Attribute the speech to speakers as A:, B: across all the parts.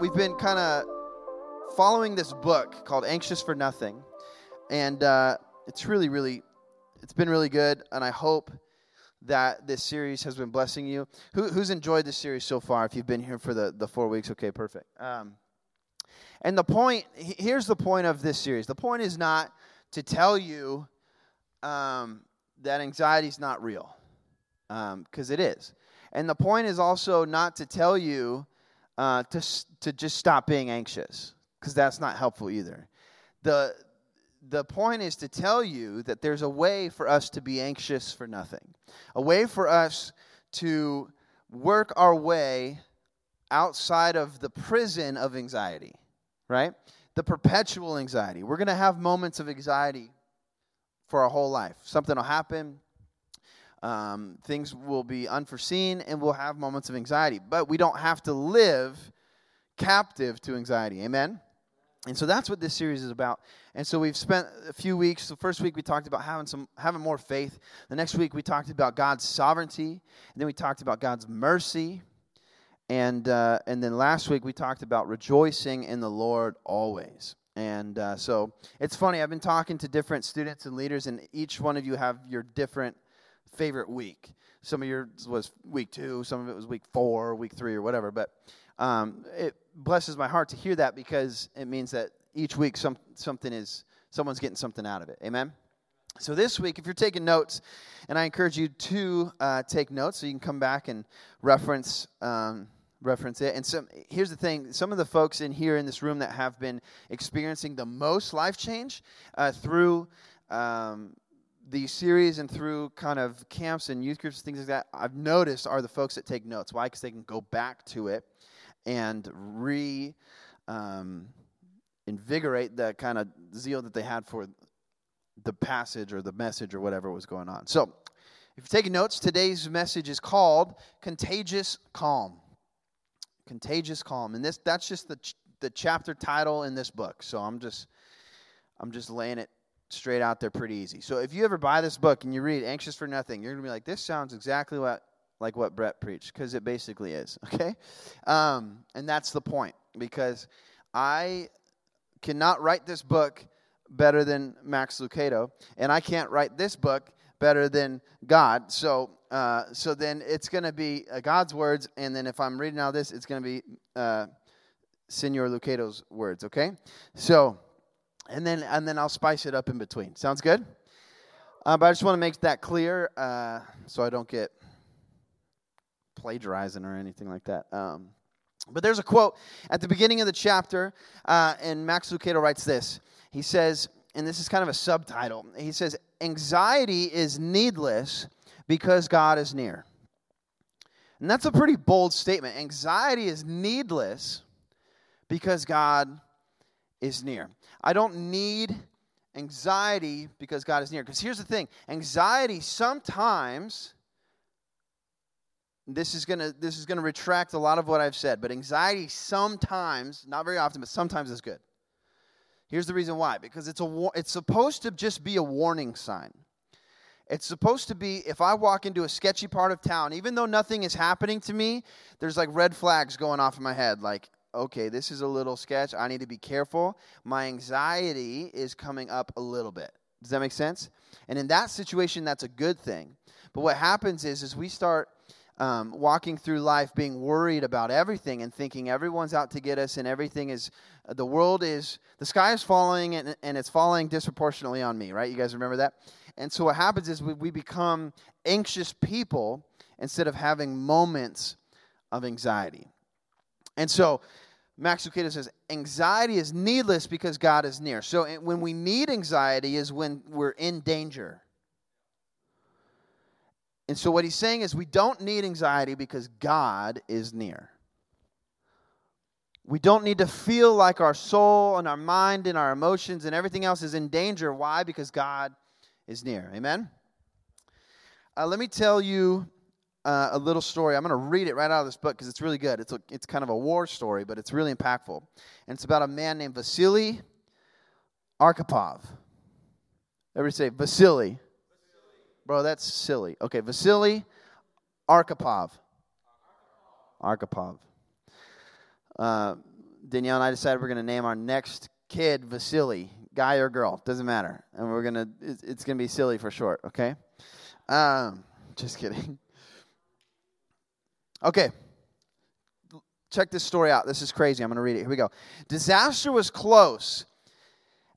A: we've been kind of following this book called Anxious for Nothing. And uh, it's really, really, it's been really good. And I hope that this series has been blessing you. Who, who's enjoyed this series so far? If you've been here for the, the four weeks, okay, perfect. Um, and the point, here's the point of this series. The point is not to tell you um, that anxiety is not real, because um, it is. And the point is also not to tell you uh, to, to just stop being anxious, because that's not helpful either. The, the point is to tell you that there's a way for us to be anxious for nothing, a way for us to work our way outside of the prison of anxiety, right? The perpetual anxiety. We're going to have moments of anxiety for our whole life. Something will happen, um, things will be unforeseen, and we'll have moments of anxiety. But we don't have to live captive to anxiety. Amen? And so that's what this series is about. And so we've spent a few weeks. The first week we talked about having some having more faith. The next week we talked about God's sovereignty, and then we talked about God's mercy. And uh, and then last week we talked about rejoicing in the Lord always. And uh, so it's funny. I've been talking to different students and leaders, and each one of you have your different favorite week. Some of yours was week two, some of it was week four, week three, or whatever. But um, it blesses my heart to hear that because it means that each week some, something is someone's getting something out of it. Amen. So this week, if you're taking notes, and I encourage you to uh, take notes, so you can come back and reference um, reference it. And some, here's the thing: some of the folks in here in this room that have been experiencing the most life change uh, through um, the series and through kind of camps and youth groups and things like that, I've noticed are the folks that take notes. Why? Because they can go back to it and re um, invigorate the kind of zeal that they had for the passage or the message or whatever was going on. So, if you're taking notes, today's message is called Contagious Calm. Contagious Calm. And this that's just the ch- the chapter title in this book. So I'm just I'm just laying it straight out there pretty easy. So if you ever buy this book and you read Anxious for Nothing, you're going to be like this sounds exactly what like what Brett preached because it basically is, okay? Um, and that's the point because I cannot write this book better than Max Lucado, and I can't write this book better than God. So, uh, so then it's going to be uh, God's words, and then if I'm reading out this, it's going to be uh, Senor Lucado's words. Okay, so and then and then I'll spice it up in between. Sounds good. Uh, but I just want to make that clear uh, so I don't get plagiarizing or anything like that. Um, but there's a quote at the beginning of the chapter, uh, and Max Lucado writes this. He says, and this is kind of a subtitle. He says, Anxiety is needless because God is near. And that's a pretty bold statement. Anxiety is needless because God is near. I don't need anxiety because God is near. Because here's the thing anxiety sometimes this is going to this is to retract a lot of what I've said, but anxiety sometimes, not very often, but sometimes is good. Here's the reason why because it's a it's supposed to just be a warning sign. It's supposed to be if I walk into a sketchy part of town, even though nothing is happening to me, there's like red flags going off in my head like okay, this is a little sketch. I need to be careful. My anxiety is coming up a little bit. Does that make sense? And in that situation, that's a good thing. But what happens is, is we start um, walking through life being worried about everything and thinking everyone's out to get us and everything is uh, the world is the sky is falling and, and it's falling disproportionately on me right you guys remember that and so what happens is we, we become anxious people instead of having moments of anxiety and so Max Lucado says, anxiety is needless because God is near. So when we need anxiety is when we're in danger. And so what he's saying is we don't need anxiety because God is near. We don't need to feel like our soul and our mind and our emotions and everything else is in danger. Why? Because God is near. Amen? Uh, let me tell you uh, a little story. I'm going to read it right out of this book because it's really good. It's, a, it's kind of a war story, but it's really impactful. And it's about a man named Vasily Arkhipov. Everybody say Vasily. Bro, that's silly. Okay, Vasily Arkhipov. Arkhipov. Uh, Danielle and I decided we're going to name our next kid Vasily, guy or girl, doesn't matter. And we're going to, it's going to be silly for short, okay? Um, just kidding. Okay. Check this story out. This is crazy. I'm going to read it. Here we go. Disaster was close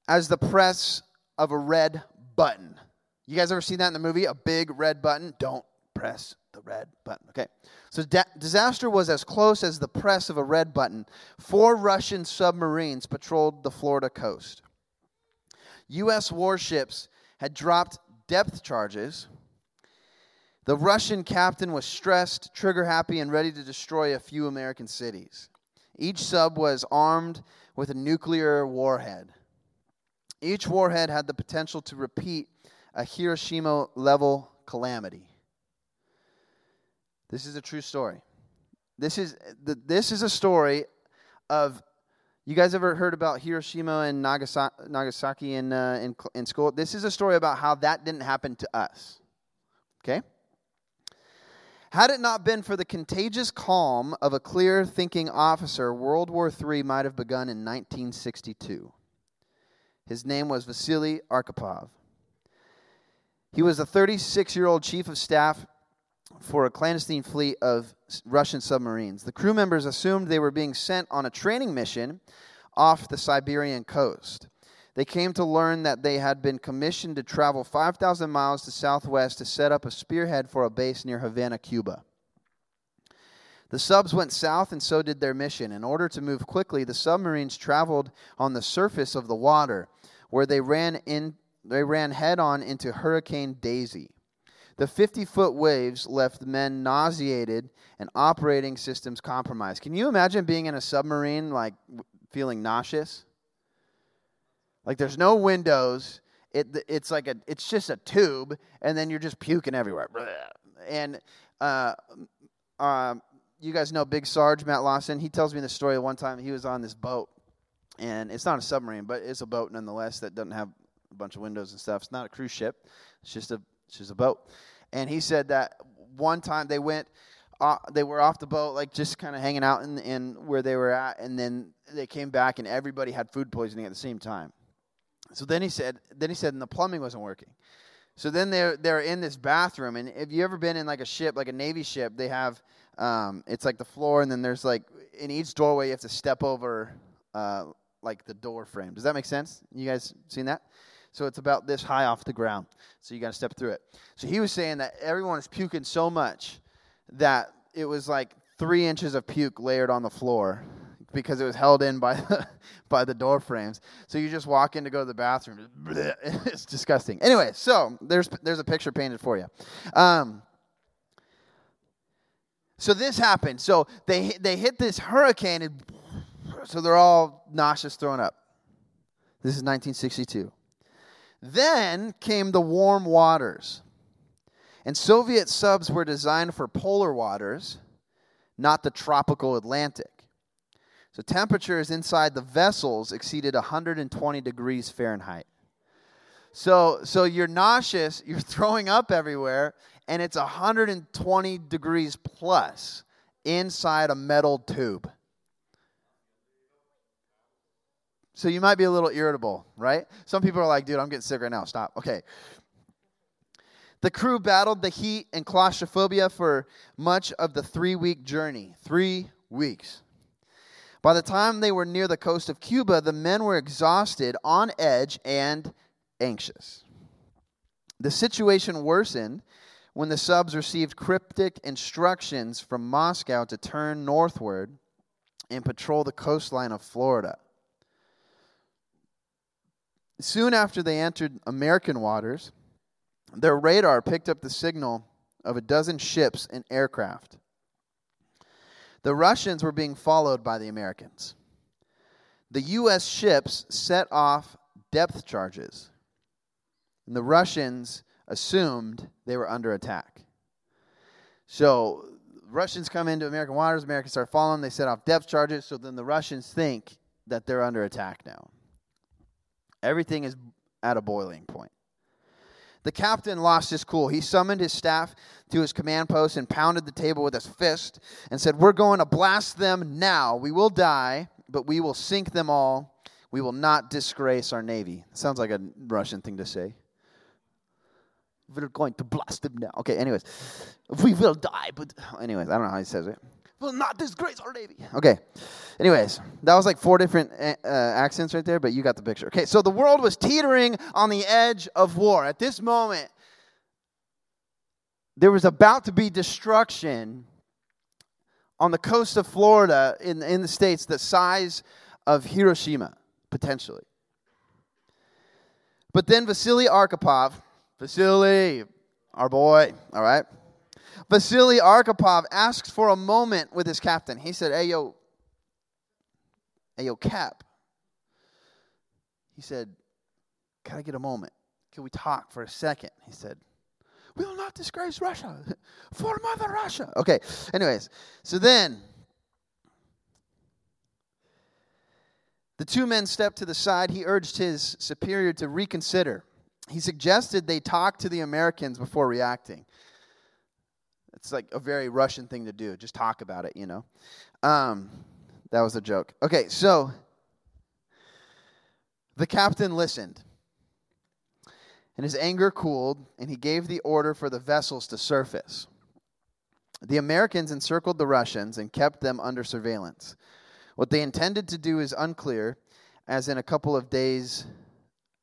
A: as the press of a red button. You guys ever seen that in the movie? A big red button? Don't press the red button. Okay. So da- disaster was as close as the press of a red button. Four Russian submarines patrolled the Florida coast. U.S. warships had dropped depth charges. The Russian captain was stressed, trigger happy, and ready to destroy a few American cities. Each sub was armed with a nuclear warhead. Each warhead had the potential to repeat a Hiroshima level calamity. This is a true story. This is, this is a story of. You guys ever heard about Hiroshima and Nagasaki in, uh, in, in school? This is a story about how that didn't happen to us. Okay? Had it not been for the contagious calm of a clear thinking officer, World War III might have begun in 1962. His name was Vasily Arkhipov. He was a 36 year old chief of staff for a clandestine fleet of Russian submarines. The crew members assumed they were being sent on a training mission off the Siberian coast. They came to learn that they had been commissioned to travel 5,000 miles to southwest to set up a spearhead for a base near Havana, Cuba. The subs went south, and so did their mission. In order to move quickly, the submarines traveled on the surface of the water, where they ran in. They ran head on into Hurricane Daisy. The 50 foot waves left the men nauseated and operating systems compromised. Can you imagine being in a submarine, like feeling nauseous? Like there's no windows. It, it's like a, it's just a tube, and then you're just puking everywhere. And uh, uh, you guys know Big Sarge, Matt Lawson. He tells me the story one time he was on this boat, and it's not a submarine, but it's a boat nonetheless that doesn't have a bunch of windows and stuff. It's not a cruise ship. It's just a, it's just a boat. And he said that one time they went, uh, they were off the boat, like just kind of hanging out in, in where they were at, and then they came back and everybody had food poisoning at the same time. So then he said, then he said, and the plumbing wasn't working. So then they're they're in this bathroom, and have you ever been in like a ship, like a navy ship? They have um, it's like the floor, and then there's like in each doorway you have to step over uh, like the door frame. Does that make sense? You guys seen that? So it's about this high off the ground. So you got to step through it. So he was saying that everyone is puking so much that it was like three inches of puke layered on the floor because it was held in by the, by the door frames. So you just walk in to go to the bathroom. It's disgusting. Anyway, so there's there's a picture painted for you. Um, so this happened. So they they hit this hurricane, and so they're all nauseous, thrown up. This is 1962. Then came the warm waters. And Soviet subs were designed for polar waters, not the tropical Atlantic. So temperatures inside the vessels exceeded 120 degrees Fahrenheit. So, so you're nauseous, you're throwing up everywhere, and it's 120 degrees plus inside a metal tube. So you might be a little irritable, right? Some people are like, dude, I'm getting sick right now. Stop. Okay. The crew battled the heat and claustrophobia for much of the three week journey. Three weeks. By the time they were near the coast of Cuba, the men were exhausted, on edge, and anxious. The situation worsened when the subs received cryptic instructions from Moscow to turn northward and patrol the coastline of Florida. Soon after they entered American waters, their radar picked up the signal of a dozen ships and aircraft. The Russians were being followed by the Americans. The U.S. ships set off depth charges, and the Russians assumed they were under attack. So, Russians come into American waters, Americans start following, they set off depth charges, so then the Russians think that they're under attack now. Everything is at a boiling point. The captain lost his cool. He summoned his staff to his command post and pounded the table with his fist and said, We're going to blast them now. We will die, but we will sink them all. We will not disgrace our navy. Sounds like a Russian thing to say. We're going to blast them now. Okay, anyways. We will die, but anyways, I don't know how he says it. Will not disgrace our navy. Okay. Anyways, that was like four different uh, accents right there, but you got the picture. Okay, so the world was teetering on the edge of war. At this moment, there was about to be destruction on the coast of Florida in, in the States the size of Hiroshima, potentially. But then Vasily Arkhipov, Vasily, our boy, all right? Vasily Arkhipov asks for a moment with his captain. He said, Hey, yo, hey, yo, Cap. He said, Can I get a moment? Can we talk for a second? He said, We will not disgrace Russia. For Mother Russia. Okay, anyways, so then the two men stepped to the side. He urged his superior to reconsider. He suggested they talk to the Americans before reacting. It's like a very Russian thing to do. Just talk about it, you know. Um, that was a joke. Okay, so the captain listened, and his anger cooled, and he gave the order for the vessels to surface. The Americans encircled the Russians and kept them under surveillance. What they intended to do is unclear, as in a couple of days,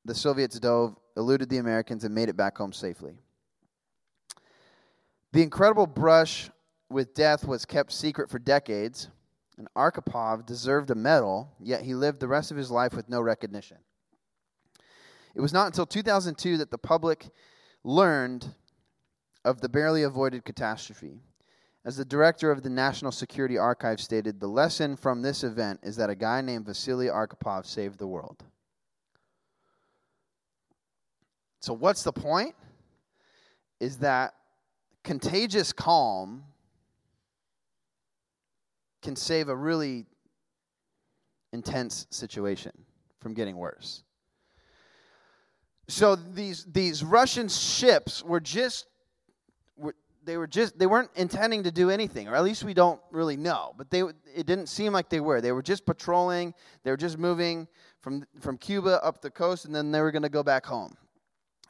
A: the Soviets dove, eluded the Americans, and made it back home safely. The incredible brush with death was kept secret for decades, and Arkhipov deserved a medal, yet he lived the rest of his life with no recognition. It was not until 2002 that the public learned of the barely avoided catastrophe. As the director of the National Security Archive stated, the lesson from this event is that a guy named Vasily Arkhipov saved the world. So, what's the point? Is that contagious calm can save a really intense situation from getting worse. So these these Russian ships were just they were just they weren't intending to do anything, or at least we don't really know. But they it didn't seem like they were. They were just patrolling. They were just moving from from Cuba up the coast, and then they were going to go back home.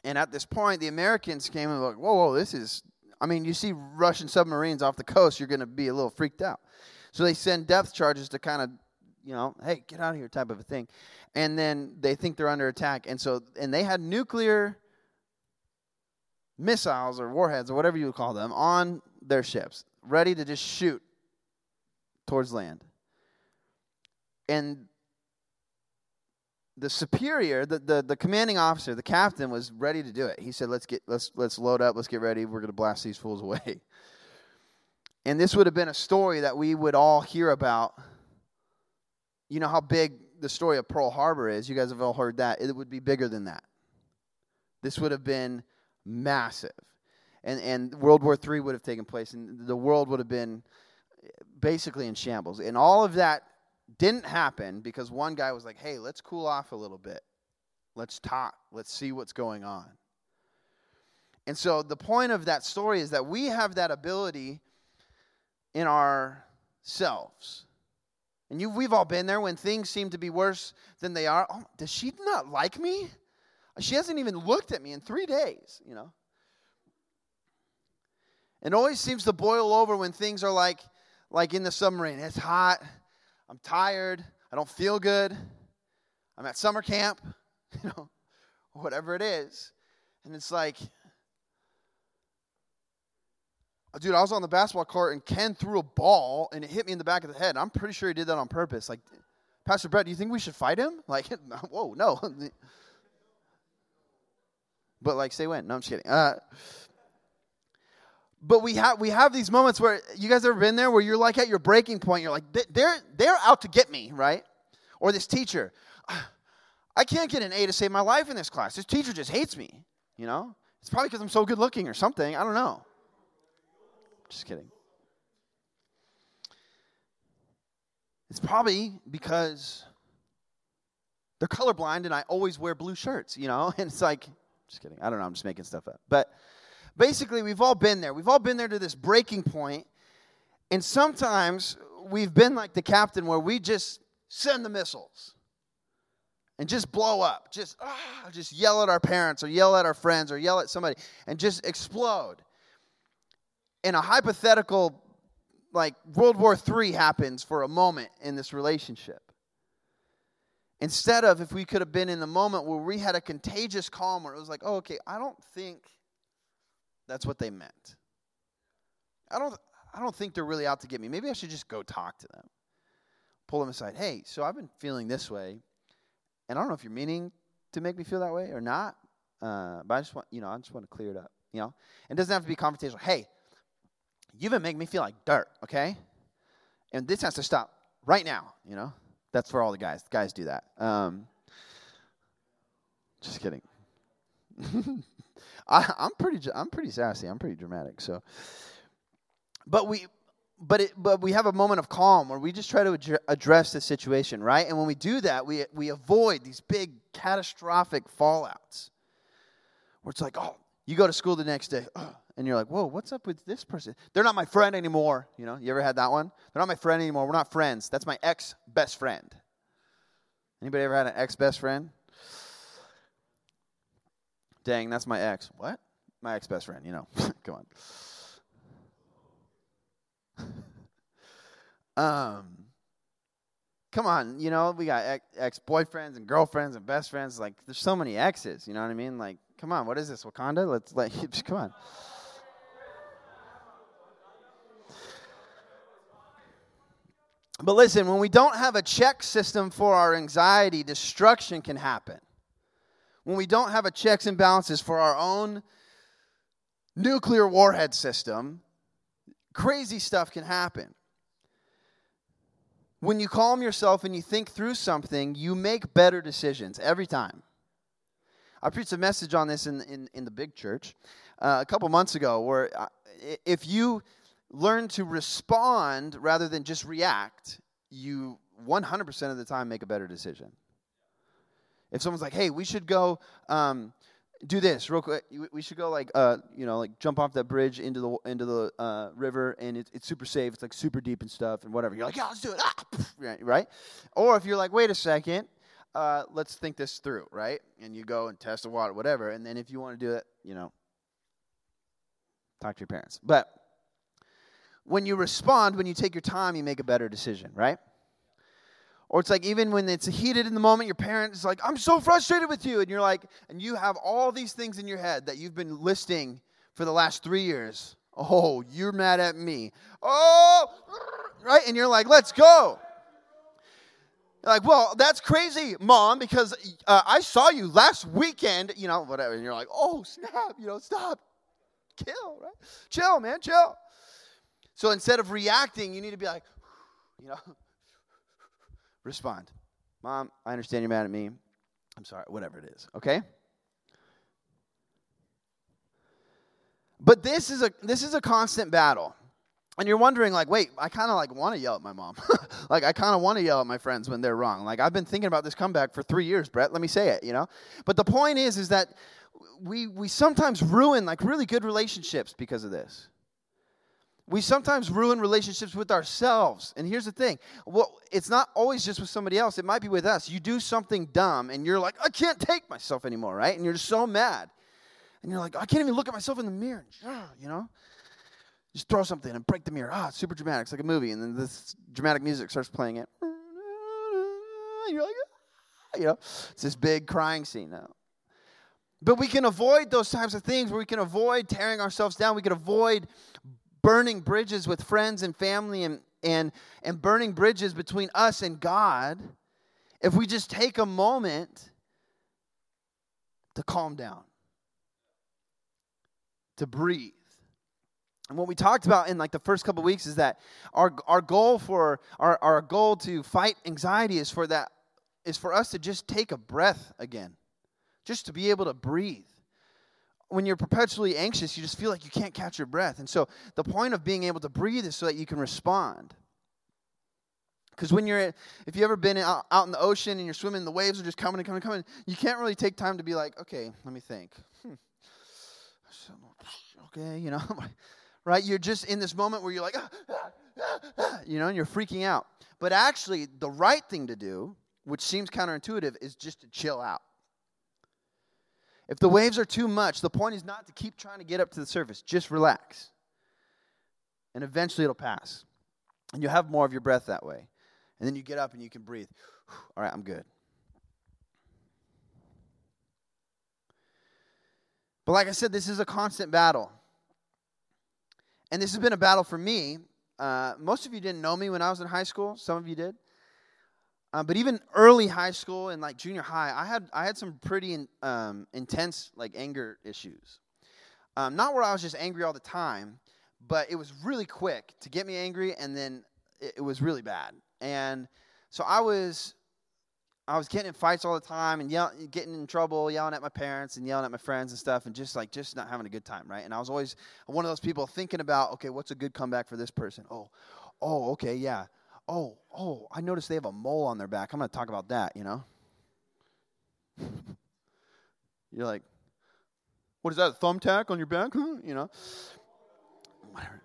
A: And at this point, the Americans came and were like, "Whoa, whoa, this is I mean, you see Russian submarines off the coast, you're going to be a little freaked out. So they send depth charges to kind of, you know, hey, get out of here type of a thing. And then they think they're under attack. And so, and they had nuclear missiles or warheads or whatever you would call them on their ships, ready to just shoot towards land. And the superior, the, the, the commanding officer, the captain was ready to do it. He said, "Let's get let's let's load up. Let's get ready. We're going to blast these fools away." And this would have been a story that we would all hear about. You know how big the story of Pearl Harbor is. You guys have all heard that. It would be bigger than that. This would have been massive, and and World War III would have taken place, and the world would have been basically in shambles. And all of that didn't happen because one guy was like, hey, let's cool off a little bit. Let's talk. Let's see what's going on. And so the point of that story is that we have that ability in ourselves. And you, we've all been there when things seem to be worse than they are. Oh, does she not like me? She hasn't even looked at me in three days, you know. It always seems to boil over when things are like, like in the submarine. It's hot. I'm tired. I don't feel good. I'm at summer camp, you know, whatever it is. And it's like, dude, I was on the basketball court and Ken threw a ball and it hit me in the back of the head. I'm pretty sure he did that on purpose. Like, Pastor Brett, do you think we should fight him? Like, whoa, no. but like, say when? No, I'm just kidding. Uh, but we have we have these moments where you guys ever been there where you're like at your breaking point you're like they're they're out to get me right or this teacher i can't get an a to save my life in this class this teacher just hates me you know it's probably because i'm so good looking or something i don't know just kidding it's probably because they're colorblind and i always wear blue shirts you know and it's like just kidding i don't know i'm just making stuff up but basically, we've all been there. We've all been there to this breaking point. and sometimes we've been like the captain where we just send the missiles and just blow up. Just ah, just yell at our parents or yell at our friends or yell at somebody and just explode. In a hypothetical like World War III happens for a moment in this relationship. Instead of if we could have been in the moment where we had a contagious calm where it was like, oh, okay, I don't think that's what they meant. I don't I don't think they're really out to get me. Maybe I should just go talk to them. Pull them aside. Hey, so I've been feeling this way, and I don't know if you're meaning to make me feel that way or not. Uh, but I just want, you know, I just want to clear it up. You know, it doesn't have to be confrontational. Hey, you've been making me feel like dirt. Okay, and this has to stop right now. You know, that's for all the guys. The guys do that. Um, just kidding. I, am pretty. I'm pretty sassy. I'm pretty dramatic. So, but we, but it, but we have a moment of calm where we just try to ad- address the situation, right? And when we do that, we we avoid these big catastrophic fallouts. Where it's like, oh, you go to school the next day, oh, and you're like, whoa, what's up with this person? They're not my friend anymore. You know, you ever had that one? They're not my friend anymore. We're not friends. That's my ex best friend. Anybody ever had an ex best friend? Dang, that's my ex. What? My ex best friend, you know. Come on. um, come on, you know, we got ex boyfriends and girlfriends and best friends. Like, there's so many exes, you know what I mean? Like, come on, what is this, Wakanda? Let's, like, come on. But listen, when we don't have a check system for our anxiety, destruction can happen. When we don't have a checks and balances for our own nuclear warhead system, crazy stuff can happen. When you calm yourself and you think through something, you make better decisions every time. I preached a message on this in, in, in the big church uh, a couple months ago where uh, if you learn to respond rather than just react, you 100% of the time make a better decision. If someone's like, hey, we should go um, do this real quick. We should go like, uh, you know, like jump off that bridge into the into the uh, river, and it's it's super safe. It's like super deep and stuff, and whatever. You're like, yeah, let's do it. Ah! Right? Or if you're like, wait a second, uh, let's think this through, right? And you go and test the water, whatever. And then if you want to do it, you know, talk to your parents. But when you respond, when you take your time, you make a better decision, right? Or it's like even when it's heated in the moment, your parent is like, I'm so frustrated with you. And you're like, and you have all these things in your head that you've been listing for the last three years. Oh, you're mad at me. Oh, right? And you're like, let's go. Like, well, that's crazy, mom, because uh, I saw you last weekend, you know, whatever. And you're like, oh, snap, you know, stop. Kill, right? Chill, man, chill. So instead of reacting, you need to be like, you know, respond. Mom, I understand you're mad at me. I'm sorry, whatever it is, okay? But this is a this is a constant battle. And you're wondering like, wait, I kind of like want to yell at my mom. like I kind of want to yell at my friends when they're wrong. Like I've been thinking about this comeback for 3 years, Brett. Let me say it, you know? But the point is is that we we sometimes ruin like really good relationships because of this. We sometimes ruin relationships with ourselves. And here's the thing well, it's not always just with somebody else, it might be with us. You do something dumb and you're like, I can't take myself anymore, right? And you're just so mad. And you're like, I can't even look at myself in the mirror. You know? Just throw something and break the mirror. Ah, super dramatic. It's like a movie. And then this dramatic music starts playing it. And you're like, ah, you know, it's this big crying scene now. But we can avoid those types of things where we can avoid tearing ourselves down. We can avoid burning bridges with friends and family and, and, and burning bridges between us and God if we just take a moment to calm down, to breathe. And what we talked about in like the first couple weeks is that our, our goal for our, our goal to fight anxiety is for that is for us to just take a breath again. Just to be able to breathe when you're perpetually anxious, you just feel like you can't catch your breath. And so the point of being able to breathe is so that you can respond. Because when you're, if you've ever been out, in the ocean and you're swimming, the waves are just coming and coming and coming, you can't really take time to be like, okay, let me think. Hmm. Okay, you know, right? You're just in this moment where you're like, ah, ah, you know, and you're freaking out. But actually, the right thing to do, which seems counterintuitive, is just to chill out. If the waves are too much, the point is not to keep trying to get up to the surface. Just relax. And eventually it'll pass. And you'll have more of your breath that way. And then you get up and you can breathe. All right, I'm good. But like I said, this is a constant battle. And this has been a battle for me. Uh, most of you didn't know me when I was in high school. Some of you did. Um, but even early high school and like junior high, I had I had some pretty in, um, intense like anger issues. Um, not where I was just angry all the time, but it was really quick to get me angry, and then it, it was really bad. And so I was I was getting in fights all the time and yell, getting in trouble, yelling at my parents and yelling at my friends and stuff, and just like just not having a good time, right? And I was always one of those people thinking about, okay, what's a good comeback for this person? Oh, oh, okay, yeah oh, oh, I noticed they have a mole on their back. I'm going to talk about that, you know? You're like, what is that, a thumbtack on your back? You know? Whatever.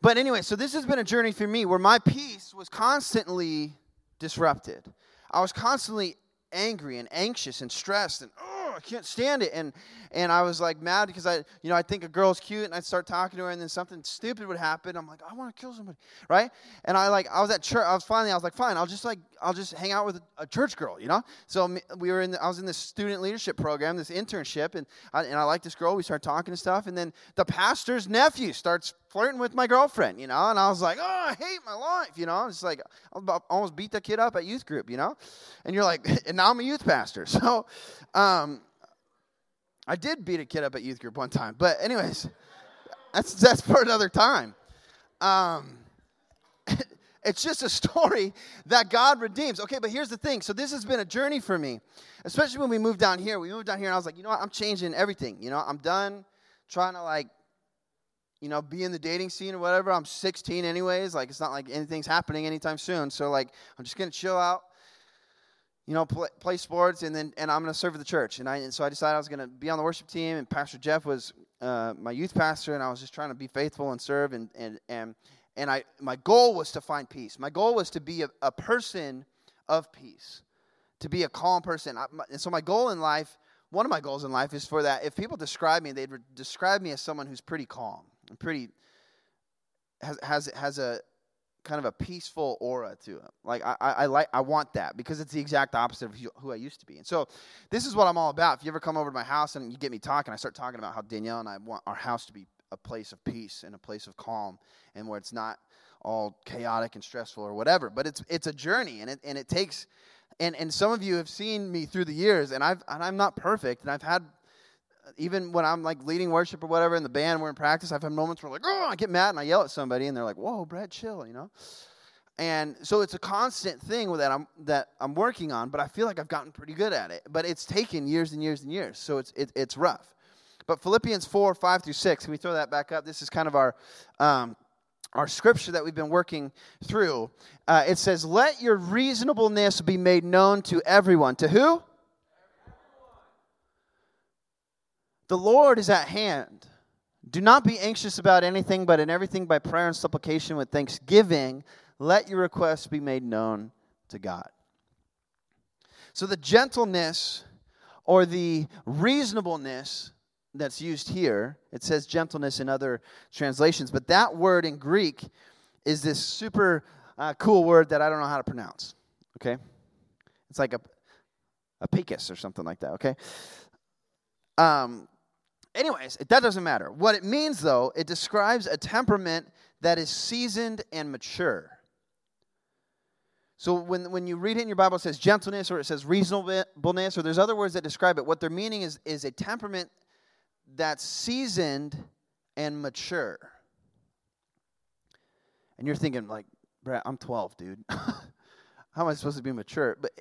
A: But anyway, so this has been a journey for me where my peace was constantly disrupted. I was constantly angry and anxious and stressed and, oh, I can't stand it. And and I was like mad because I, you know, I think a girl's cute and I'd start talking to her and then something stupid would happen. I'm like, I want to kill somebody, right? And I like, I was at church. I was finally, I was like, fine, I'll just like, I'll just hang out with a, church girl, you know. So we were in, the, I was in this student leadership program, this internship, and I, and I like this girl. We start talking and stuff, and then the pastor's nephew starts flirting with my girlfriend, you know. And I was like, oh, I hate my life, you know. It's like I almost beat that kid up at youth group, you know. And you're like, and now I'm a youth pastor, so. Um, I did beat a kid up at youth group one time, but anyways, that's that's for another time. Um, it's just a story that God redeems. Okay, but here's the thing. So this has been a journey for me, especially when we moved down here. We moved down here, and I was like, you know what? I'm changing everything. You know, I'm done trying to like, you know, be in the dating scene or whatever. I'm 16 anyways. Like, it's not like anything's happening anytime soon. So like, I'm just gonna chill out you know, play, play, sports, and then and I'm going to serve the church. And I and so I decided I was going to be on the worship team, and Pastor Jeff was uh, my youth pastor, and I was just trying to be faithful and serve. And and and and I my goal was to find peace. My goal was to be a, a person of peace, to be a calm person. I, my, and so my goal in life, one of my goals in life, is for that. If people describe me, they'd re- describe me as someone who's pretty calm and pretty has has has a kind of a peaceful aura to him. Like I, I, I, like I want that because it's the exact opposite of who I used to be. And so this is what I'm all about. If you ever come over to my house and you get me talking, I start talking about how Danielle and I want our house to be a place of peace and a place of calm and where it's not all chaotic and stressful or whatever. But it's it's a journey and it and it takes and and some of you have seen me through the years and I've and I'm not perfect and I've had even when I'm like leading worship or whatever in the band, we're in practice, I've had moments where like, oh, I get mad and I yell at somebody and they're like, whoa, Brad, chill, you know? And so it's a constant thing that I'm that I'm working on, but I feel like I've gotten pretty good at it. But it's taken years and years and years, so it's it, it's rough. But Philippians four five through six, can we throw that back up? This is kind of our um, our scripture that we've been working through. Uh, it says, "Let your reasonableness be made known to everyone." To who? The Lord is at hand. Do not be anxious about anything, but in everything by prayer and supplication with thanksgiving, let your requests be made known to God. So the gentleness or the reasonableness that's used here, it says gentleness in other translations, but that word in Greek is this super uh, cool word that I don't know how to pronounce. Okay? It's like a, a picus or something like that, okay? Um, Anyways, that doesn't matter. What it means, though, it describes a temperament that is seasoned and mature. So when, when you read it in your Bible, it says gentleness or it says reasonableness, or there's other words that describe it. What they're meaning is, is a temperament that's seasoned and mature. And you're thinking, like, Brett, I'm 12, dude. How am I supposed to be mature? But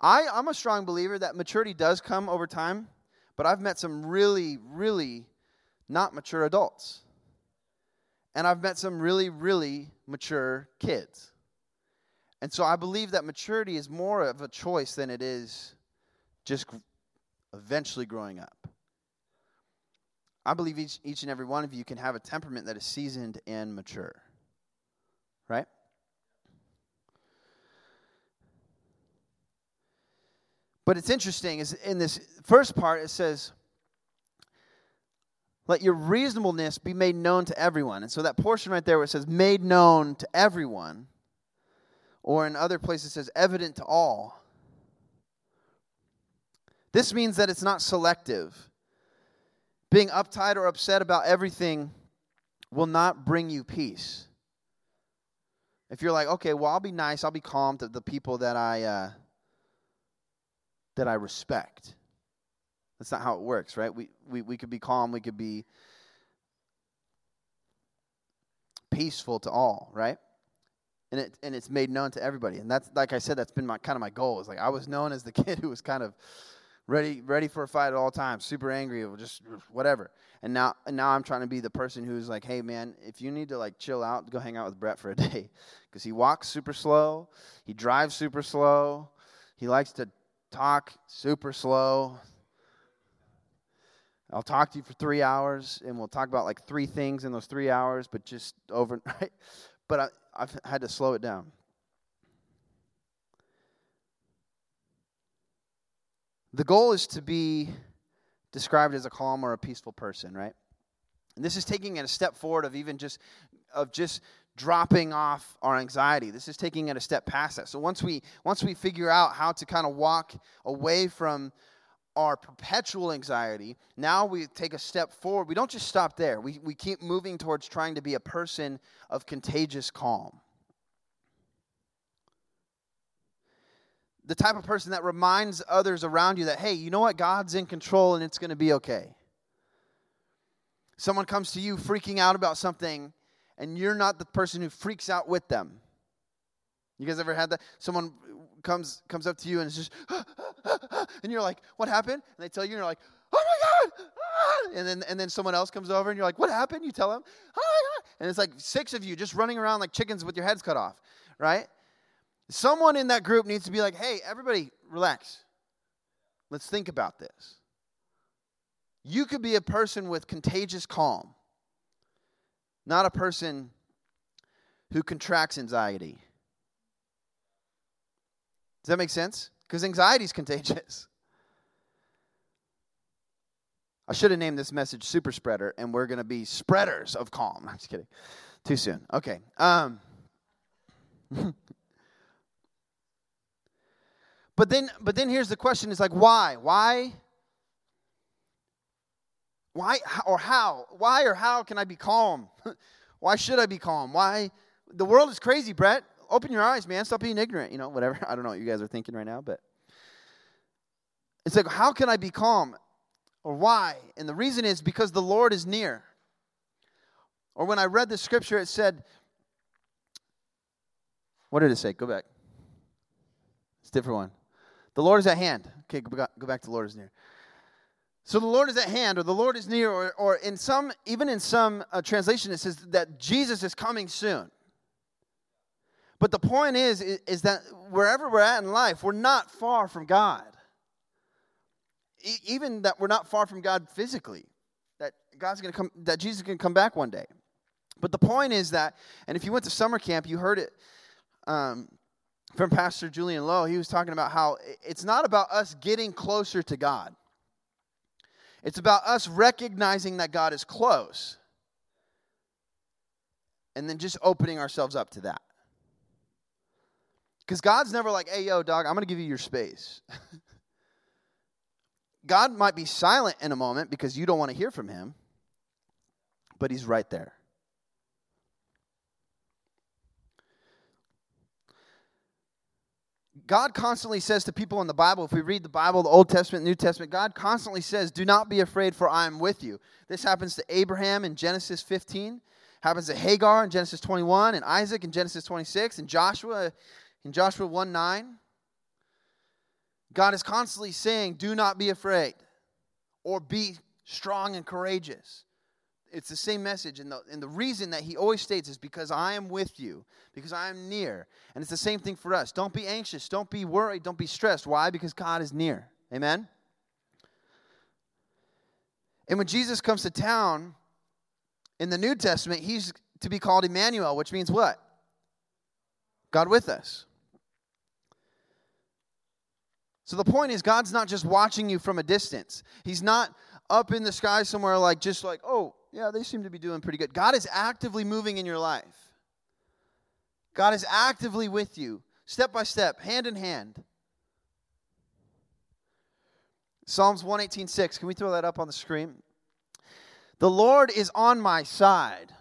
A: I, I'm a strong believer that maturity does come over time. But I've met some really, really not mature adults. And I've met some really, really mature kids. And so I believe that maturity is more of a choice than it is just eventually growing up. I believe each, each and every one of you can have a temperament that is seasoned and mature. right? But it's interesting is in this first part it says let your reasonableness be made known to everyone. And so that portion right there where it says made known to everyone or in other places it says evident to all. This means that it's not selective. Being uptight or upset about everything will not bring you peace. If you're like, okay, well, I'll be nice, I'll be calm to the people that I uh, that I respect. That's not how it works, right? We, we, we could be calm, we could be peaceful to all, right? And, it, and it's made known to everybody. And that's, like I said, that's been my, kind of my goal. Is like I was known as the kid who was kind of ready, ready for a fight at all times, super angry, just whatever. And now, and now I'm trying to be the person who's like, hey man, if you need to like chill out, go hang out with Brett for a day, because he walks super slow, he drives super slow, he likes to talk super slow. I'll talk to you for three hours, and we'll talk about like three things in those three hours, but just overnight. But I, I've had to slow it down. The goal is to be described as a calm or a peaceful person, right? And this is taking it a step forward of even just of just dropping off our anxiety. This is taking it a step past that. So once we once we figure out how to kind of walk away from our perpetual anxiety, now we take a step forward. We don't just stop there. We we keep moving towards trying to be a person of contagious calm. The type of person that reminds others around you that, hey, you know what? God's in control and it's going to be okay. Someone comes to you freaking out about something and you're not the person who freaks out with them. You guys ever had that? Someone comes comes up to you and it's just, and you're like, "What happened?" And they tell you, and you're like, "Oh my god!" Ah! And then and then someone else comes over and you're like, "What happened?" You tell them, "Oh my god!" And it's like six of you just running around like chickens with your heads cut off, right? Someone in that group needs to be like, "Hey, everybody, relax. Let's think about this." You could be a person with contagious calm not a person who contracts anxiety. Does that make sense? Because anxiety is contagious. I should have named this message Super Spreader, and we're going to be spreaders of calm. I'm just kidding. Too soon. Okay. Um, but then, but then here's the question: Is like, why? Why why or how? Why or how can I be calm? Why should I be calm? Why? The world is crazy, Brett. Open your eyes, man. Stop being ignorant. You know, whatever. I don't know what you guys are thinking right now, but it's like, how can I be calm? Or why? And the reason is because the Lord is near. Or when I read the scripture, it said, what did it say? Go back. It's a different one. The Lord is at hand. Okay, go back to the Lord is near. So the Lord is at hand, or the Lord is near, or, or in some, even in some uh, translation, it says that Jesus is coming soon. But the point is, is, is that wherever we're at in life, we're not far from God. E- even that we're not far from God physically. That God's going to come, that Jesus is going to come back one day. But the point is that, and if you went to summer camp, you heard it um, from Pastor Julian Lowe. He was talking about how it's not about us getting closer to God. It's about us recognizing that God is close and then just opening ourselves up to that. Because God's never like, hey, yo, dog, I'm going to give you your space. God might be silent in a moment because you don't want to hear from him, but he's right there. God constantly says to people in the Bible, if we read the Bible, the Old Testament, New Testament, God constantly says, Do not be afraid, for I am with you. This happens to Abraham in Genesis 15, happens to Hagar in Genesis 21, and Isaac in Genesis 26, and Joshua in Joshua 1 9. God is constantly saying, Do not be afraid, or be strong and courageous it's the same message. And the, and the reason that he always states is because I am with you, because I am near. And it's the same thing for us. Don't be anxious. Don't be worried. Don't be stressed. Why? Because God is near. Amen? And when Jesus comes to town in the New Testament, he's to be called Emmanuel, which means what? God with us. So the point is, God's not just watching you from a distance. He's not up in the sky somewhere, like just like, oh, yeah, they seem to be doing pretty good. God is actively moving in your life. God is actively with you, step by step, hand in hand. Psalms 118:6. Can we throw that up on the screen? The Lord is on my side.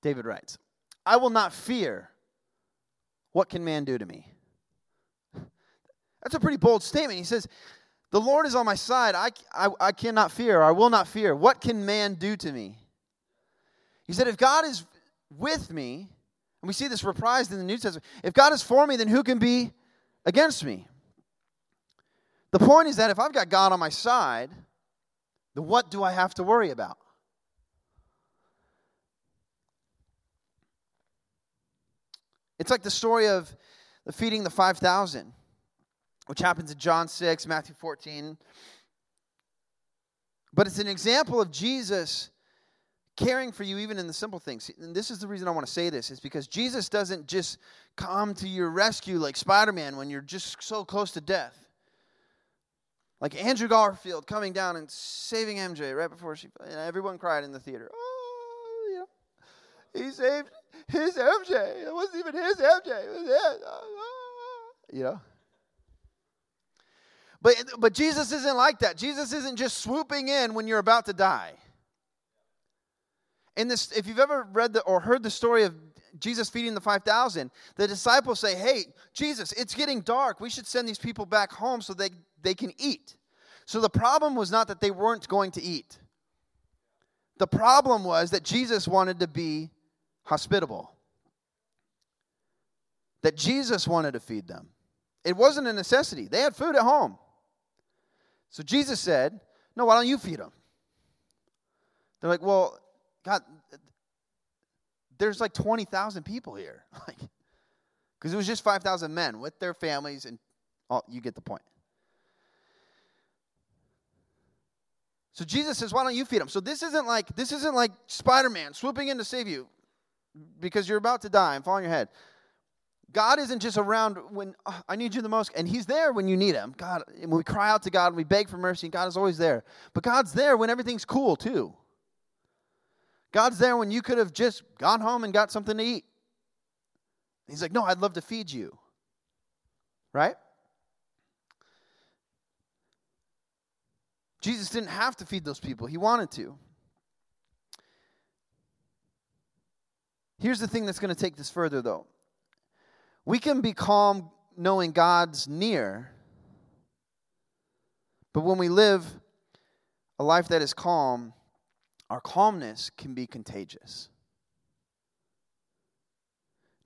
A: David writes, I will not fear. What can man do to me? That's a pretty bold statement. He says, The Lord is on my side. I, I, I cannot fear. I will not fear. What can man do to me? He said, If God is with me, and we see this reprised in the New Testament, if God is for me, then who can be against me? The point is that if I've got God on my side, then what do I have to worry about? It's like the story of the feeding the 5,000 which happens in John 6, Matthew 14. But it's an example of Jesus caring for you even in the simple things. And this is the reason I want to say this is because Jesus doesn't just come to your rescue like Spider-Man when you're just so close to death. Like Andrew Garfield coming down and saving MJ right before she and everyone cried in the theater. Oh, you know. He saved his MJ. It wasn't even his MJ. It was his. Ah, ah, ah. You know. But, but Jesus isn't like that. Jesus isn't just swooping in when you're about to die. In this, if you've ever read the, or heard the story of Jesus feeding the 5,000, the disciples say, Hey, Jesus, it's getting dark. We should send these people back home so they, they can eat. So the problem was not that they weren't going to eat, the problem was that Jesus wanted to be hospitable, that Jesus wanted to feed them. It wasn't a necessity, they had food at home. So Jesus said, No, why don't you feed them? They're like, Well, God, there's like 20,000 people here. Like, because it was just 5,000 men with their families, and oh, you get the point. So Jesus says, "Why don't you feed them?" So this isn't like this isn't like Spider-Man swooping in to save you because you're about to die and fall on your head. God isn't just around when oh, I need you the most, and He's there when you need Him. God, when we cry out to God, and we beg for mercy, and God is always there. But God's there when everything's cool too. God's there when you could have just gone home and got something to eat. He's like, No, I'd love to feed you. Right? Jesus didn't have to feed those people, He wanted to. Here's the thing that's going to take this further, though. We can be calm knowing God's near, but when we live a life that is calm, our calmness can be contagious.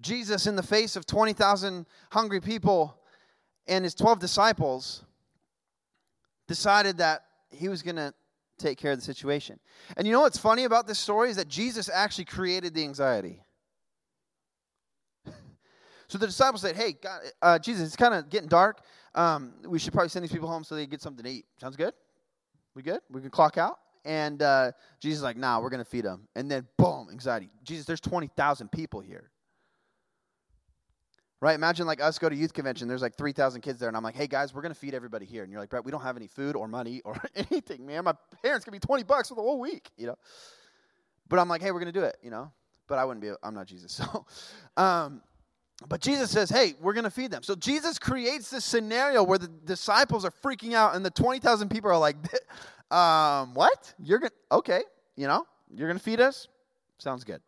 A: Jesus, in the face of 20,000 hungry people and his 12 disciples, decided that he was going to take care of the situation. And you know what's funny about this story is that Jesus actually created the anxiety. So the disciples said, "Hey, God, uh, Jesus, it's kind of getting dark. Um, we should probably send these people home so they get something to eat. Sounds good? We good? We can clock out." And uh, Jesus is like, "Nah, we're gonna feed them." And then, boom, anxiety. Jesus, there's twenty thousand people here. Right? Imagine like us go to youth convention. There's like three thousand kids there, and I'm like, "Hey guys, we're gonna feed everybody here." And you're like, "Brett, we don't have any food or money or anything, man. My parents give me twenty bucks for the whole week, you know." But I'm like, "Hey, we're gonna do it," you know. But I wouldn't be. I'm not Jesus, so. Um, but Jesus says, hey, we're going to feed them. So Jesus creates this scenario where the disciples are freaking out and the 20,000 people are like, um, what? You're going to, okay, you know, you're going to feed us? Sounds good.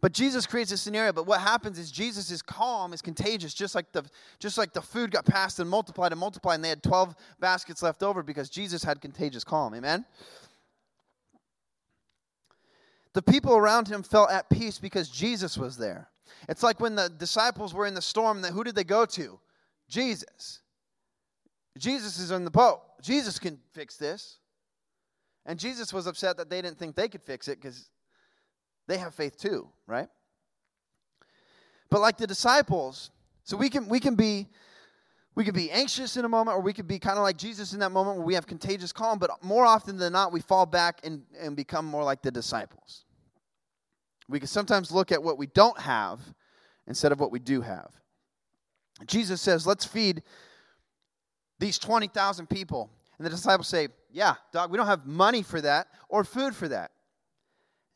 A: But Jesus creates a scenario, but what happens is Jesus is calm, is contagious, just like the just like the food got passed and multiplied and multiplied, and they had 12 baskets left over because Jesus had contagious calm. Amen. The people around him felt at peace because Jesus was there. It's like when the disciples were in the storm, that who did they go to? Jesus. Jesus is in the boat. Jesus can fix this. And Jesus was upset that they didn't think they could fix it because they have faith too, right? But like the disciples, so we can we can be we can be anxious in a moment, or we could be kind of like Jesus in that moment where we have contagious calm, but more often than not, we fall back and, and become more like the disciples. We can sometimes look at what we don't have instead of what we do have. Jesus says, Let's feed these 20,000 people. And the disciples say, Yeah, dog, we don't have money for that or food for that.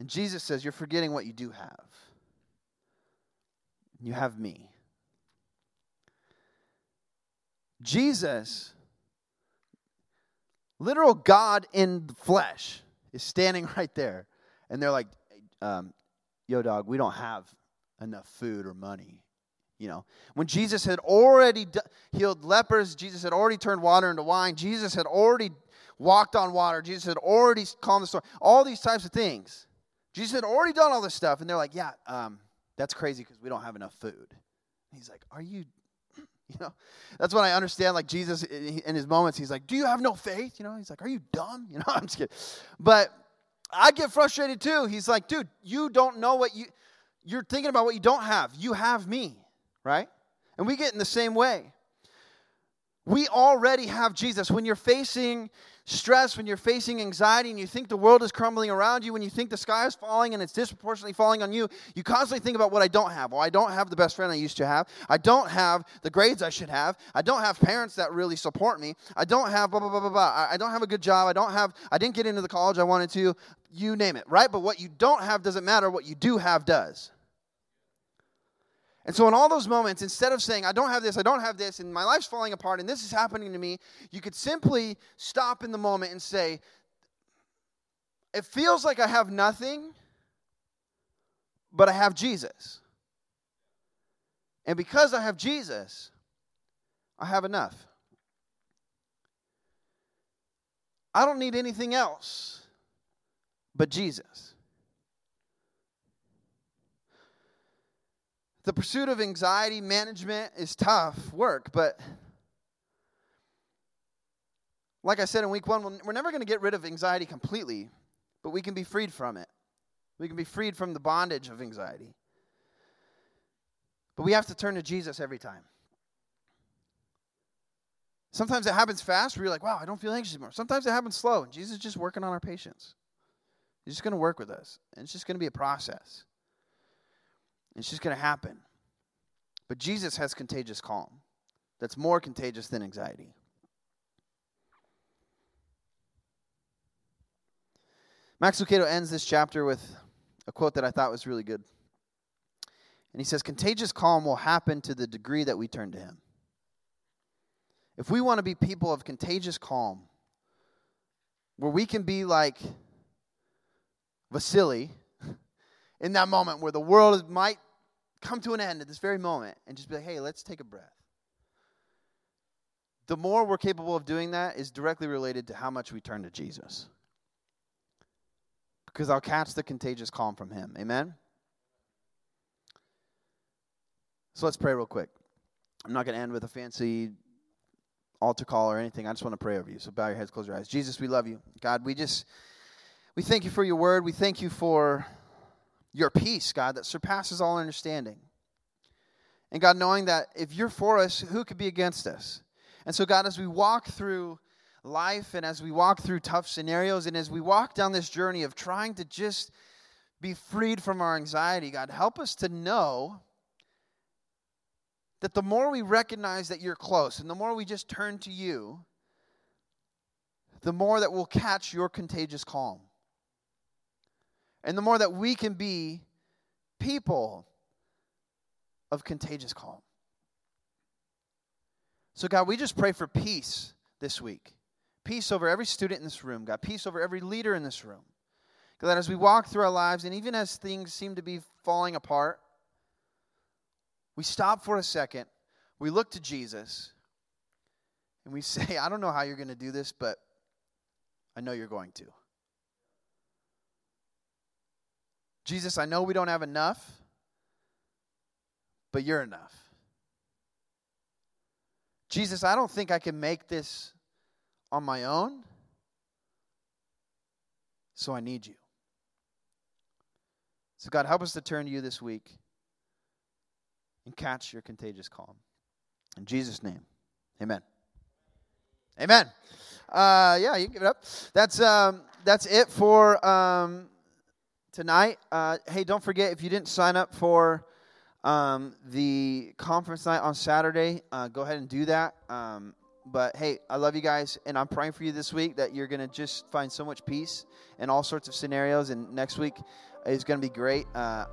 A: And Jesus says, You're forgetting what you do have. You have me. Jesus, literal God in the flesh, is standing right there. And they're like, um, Yo, dog, we don't have enough food or money. You know, when Jesus had already healed lepers, Jesus had already turned water into wine, Jesus had already walked on water, Jesus had already calmed the storm, all these types of things. Jesus had already done all this stuff, and they're like, yeah, um, that's crazy because we don't have enough food. He's like, are you, you know, that's when I understand, like, Jesus in his moments, he's like, do you have no faith? You know, he's like, are you dumb? You know, I'm just kidding. But I get frustrated too. He's like, dude, you don't know what you, you're thinking about what you don't have. You have me right? And we get in the same way. We already have Jesus. When you're facing stress, when you're facing anxiety, and you think the world is crumbling around you, when you think the sky is falling and it's disproportionately falling on you, you constantly think about what I don't have. Well, I don't have the best friend I used to have. I don't have the grades I should have. I don't have parents that really support me. I don't have blah, blah, blah, blah, blah. I don't have a good job. I don't have, I didn't get into the college I wanted to. You name it, right? But what you don't have doesn't matter. What you do have does. And so, in all those moments, instead of saying, I don't have this, I don't have this, and my life's falling apart, and this is happening to me, you could simply stop in the moment and say, It feels like I have nothing, but I have Jesus. And because I have Jesus, I have enough. I don't need anything else but Jesus. The pursuit of anxiety management is tough work, but like I said in week one, we're never going to get rid of anxiety completely, but we can be freed from it. We can be freed from the bondage of anxiety. But we have to turn to Jesus every time. Sometimes it happens fast where you're like, wow, I don't feel anxious anymore. Sometimes it happens slow, and Jesus is just working on our patience. He's just going to work with us, and it's just going to be a process. It's just going to happen. But Jesus has contagious calm that's more contagious than anxiety. Max Lucado ends this chapter with a quote that I thought was really good. And he says, Contagious calm will happen to the degree that we turn to him. If we want to be people of contagious calm, where we can be like Vasily in that moment where the world might come to an end at this very moment and just be like, hey, let's take a breath. The more we're capable of doing that is directly related to how much we turn to Jesus. Because I'll catch the contagious calm from Him. Amen? So let's pray real quick. I'm not going to end with a fancy altar call or anything. I just want to pray over you. So bow your heads, close your eyes. Jesus, we love you. God, we just we thank you for your word. We thank you for your peace, God, that surpasses all understanding. And God, knowing that if you're for us, who could be against us? And so, God, as we walk through life and as we walk through tough scenarios and as we walk down this journey of trying to just be freed from our anxiety, God, help us to know that the more we recognize that you're close and the more we just turn to you, the more that we'll catch your contagious calm and the more that we can be people of contagious calm. So, God, we just pray for peace this week. Peace over every student in this room, God. Peace over every leader in this room. God, as we walk through our lives, and even as things seem to be falling apart, we stop for a second, we look to Jesus, and we say, I don't know how you're going to do this, but I know you're going to. Jesus, I know we don't have enough, but you're enough. Jesus, I don't think I can make this on my own, so I need you. So, God, help us to turn to you this week and catch your contagious calm. In Jesus' name, amen. Amen. Uh, yeah, you can give it up. That's, um, that's it for. Um, tonight. Uh, hey, don't forget if you didn't sign up for um, the conference night on Saturday, uh, go ahead and do that. Um, but hey, I love you guys, and I'm praying for you this week that you're going to just find so much peace in all sorts of scenarios. And next week is going to be great. Uh,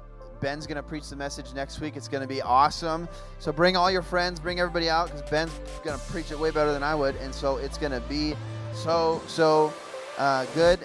A: Ben's going to preach the message next week. It's going to be awesome. So bring all your friends, bring everybody out because Ben's going to preach it way better than I would. And so it's going to be so, so uh, good.